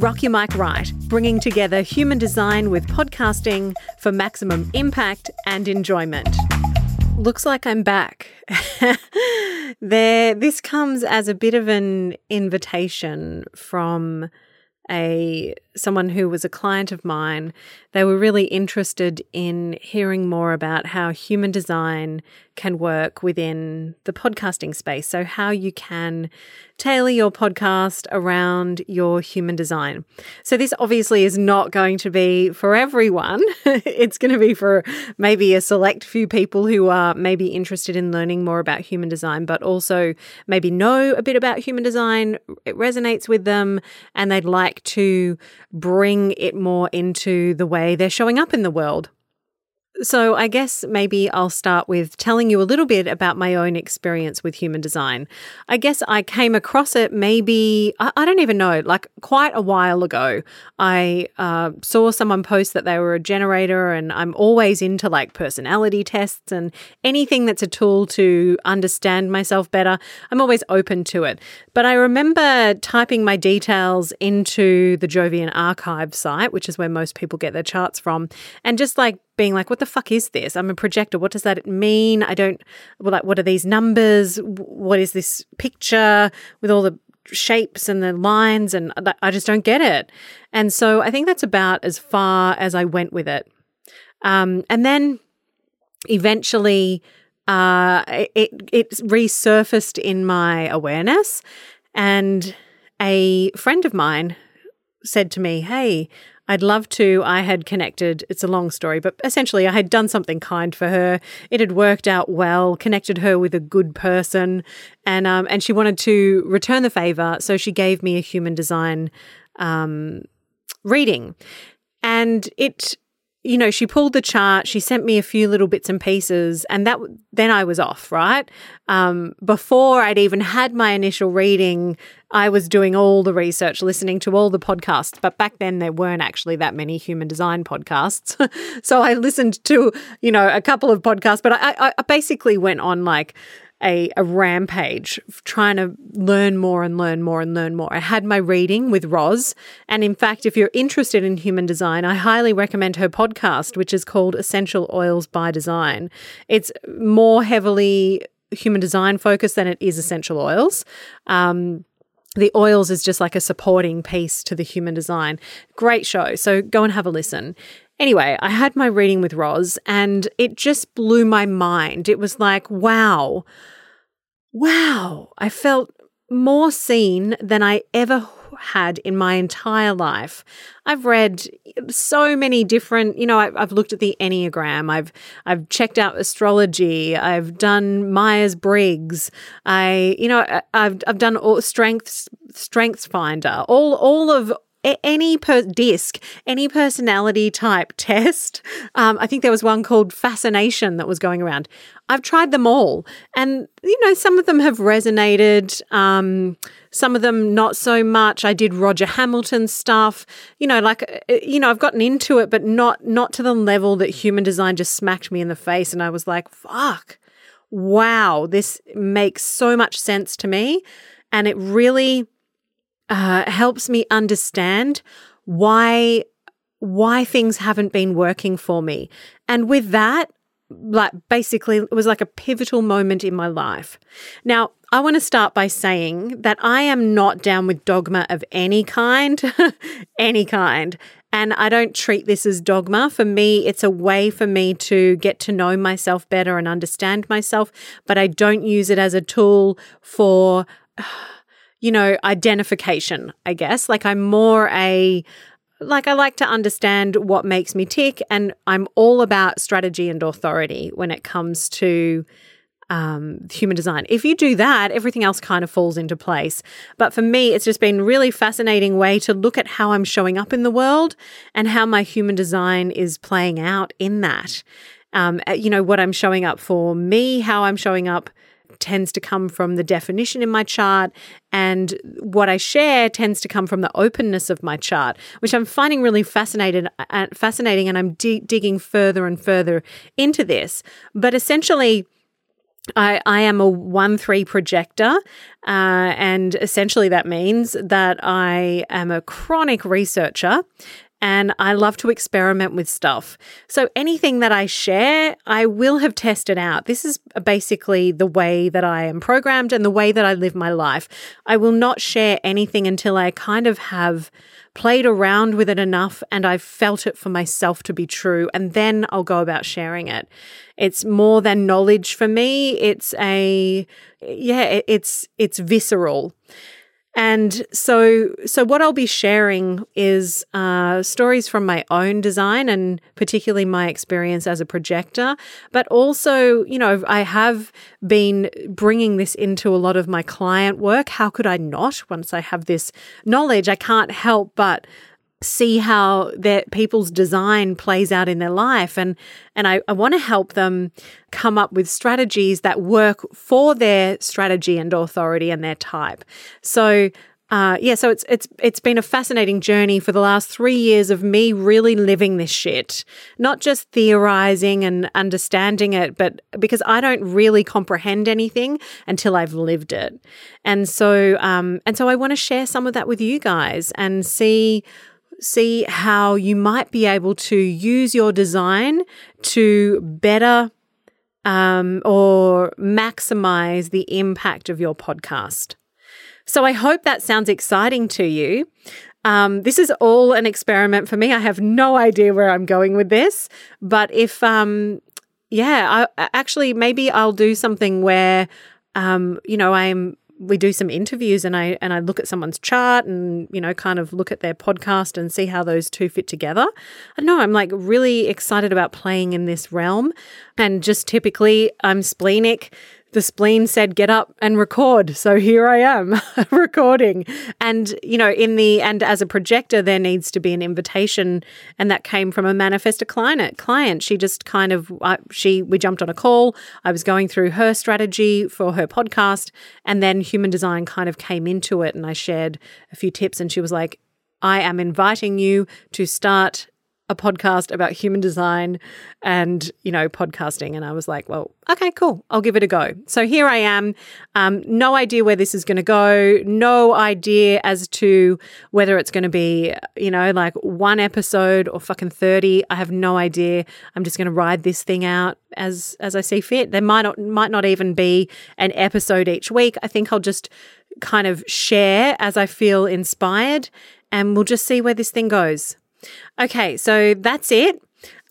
Rock Your Mic Right, bringing together human design with podcasting for maximum impact and enjoyment. Looks like I'm back. there, this comes as a bit of an invitation from a someone who was a client of mine. They were really interested in hearing more about how human design can work within the podcasting space. So, how you can tailor your podcast around your human design. So, this obviously is not going to be for everyone. it's going to be for maybe a select few people who are maybe interested in learning more about human design, but also maybe know a bit about human design. It resonates with them and they'd like to bring it more into the way they're showing up in the world. So, I guess maybe I'll start with telling you a little bit about my own experience with human design. I guess I came across it maybe, I, don't even know, like quite a while ago. I uh, saw someone post that they were a generator, and I'm always into like personality tests and anything that's a tool to understand myself better. I'm always open to it. But I remember typing my details into the Jovian archive site, which is where most people get their charts from, and just like being like, what the fuck is this? I'm a projector. What does that mean? I don't, like, what are these numbers? What is this picture with all the shapes and the lines? And I just don't get it. And so I think that's about as far as I went with it. Um, and then eventually, uh, it, it resurfaced in my awareness. And a friend of mine said to me, Hey, I'd love to. I had connected, it's a long story, but essentially I had done something kind for her. It had worked out well, connected her with a good person, and um, and she wanted to return the favor. So she gave me a human design um, reading. And it you know, she pulled the chart, she sent me a few little bits and pieces, and that then I was off, right? Um, before I'd even had my initial reading, I was doing all the research, listening to all the podcasts. But back then, there weren't actually that many human design podcasts. so I listened to, you know, a couple of podcasts, but I, I basically went on like a, a rampage trying to learn more and learn more and learn more. I had my reading with Roz. And in fact, if you're interested in human design, I highly recommend her podcast, which is called Essential Oils by Design. It's more heavily human design focused than it is essential oils. Um, the oils is just like a supporting piece to the human design. Great show. So go and have a listen. Anyway, I had my reading with Roz and it just blew my mind. It was like, wow, wow, I felt more seen than I ever had in my entire life. I've read eh, so many different, you know, I've, I've, looked at the Enneagram, I've I've checked out astrology, I've done Myers Briggs, I, you know, I've I've done all strengths strengths finder, all all of any per disc, any personality type test. Um, I think there was one called Fascination that was going around. I've tried them all, and you know, some of them have resonated. Um, some of them not so much. I did Roger Hamilton stuff. You know, like uh, you know, I've gotten into it, but not not to the level that human design just smacked me in the face, and I was like, "Fuck." Wow, this makes so much sense to me. And it really uh, helps me understand why why things haven't been working for me. And with that, like basically it was like a pivotal moment in my life. Now, I want to start by saying that I am not down with dogma of any kind, any kind. And I don't treat this as dogma. For me, it's a way for me to get to know myself better and understand myself, but I don't use it as a tool for you know, identification, I guess. Like I'm more a like I like to understand what makes me tick and I'm all about strategy and authority when it comes to um, human design. If you do that, everything else kind of falls into place. But for me, it's just been really fascinating way to look at how I'm showing up in the world and how my human design is playing out in that. Um, you know, what I'm showing up for me, how I'm showing up tends to come from the definition in my chart, and what I share tends to come from the openness of my chart, which I'm finding really fascinated, uh, fascinating, and I'm digging further and further into this. But essentially, I, I am a 1 3 projector, uh, and essentially that means that I am a chronic researcher and I love to experiment with stuff. So anything that I share, I will have tested out. This is basically the way that I am programmed and the way that I live my life. I will not share anything until I kind of have played around with it enough and I've felt it for myself to be true. And then I'll go about sharing it. It's more than knowledge for me. It's a, yeah, it's, it's visceral. And so, so what I'll be sharing is uh, stories from my own design and particularly my experience as a projector. But also, you know, I have been bringing this into a lot of my client work. How could I not? Once I have this knowledge, I can't help but see how their people's design plays out in their life. And and I, I want to help them come up with strategies that work for their strategy and authority and their type. So uh, yeah, so it's it's it's been a fascinating journey for the last three years of me really living this shit, not just theorizing and understanding it, but because I don't really comprehend anything until I've lived it, and so um, and so I want to share some of that with you guys and see see how you might be able to use your design to better um, or maximize the impact of your podcast. So I hope that sounds exciting to you. Um, this is all an experiment for me. I have no idea where I'm going with this, but if, um, yeah, I actually maybe I'll do something where, um, you know, I'm we do some interviews and I and I look at someone's chart and you know kind of look at their podcast and see how those two fit together. I know, I'm like really excited about playing in this realm and just typically I'm splenic the spleen said, get up and record. So here I am recording. And, you know, in the, and as a projector, there needs to be an invitation. And that came from a manifestor client. client. She just kind of, uh, she, we jumped on a call. I was going through her strategy for her podcast. And then human design kind of came into it. And I shared a few tips. And she was like, I am inviting you to start a podcast about human design and you know podcasting. And i was like well okay cool. I'll give it a go. So here i am. Um, no idea where this is going to go. No idea as to whether it's going to be you know like one episode or fucking 30 i have no idea. I'm just going to ride this thing out as as i see fit. There might not might not even be an episode each week. I think i'll just kind of share as i feel inspired and we'll just see where this thing goes Okay, so that's it.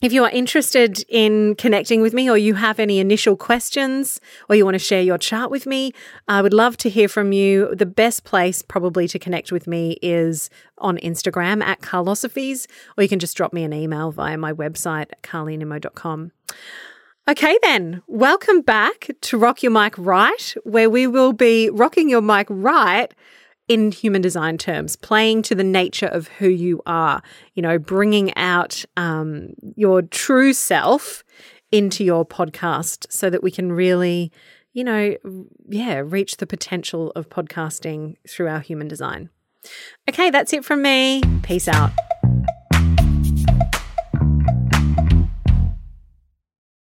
If you are interested in connecting with me or you have any initial questions or you want to share your chart with me, I would love to hear from you. The best place probably to connect with me is on Instagram at Carlosophies, or you can just drop me an email via my website at carlynimmo.com. Okay, then, welcome back to Rock Your Mic Right, where we will be rocking your mic right in human design terms, playing to the nature of who you are, you know, bringing out um, your true self into your podcast so that we can really, you know, yeah, reach the potential of podcasting through our human design. Okay, that's it from me. Peace out.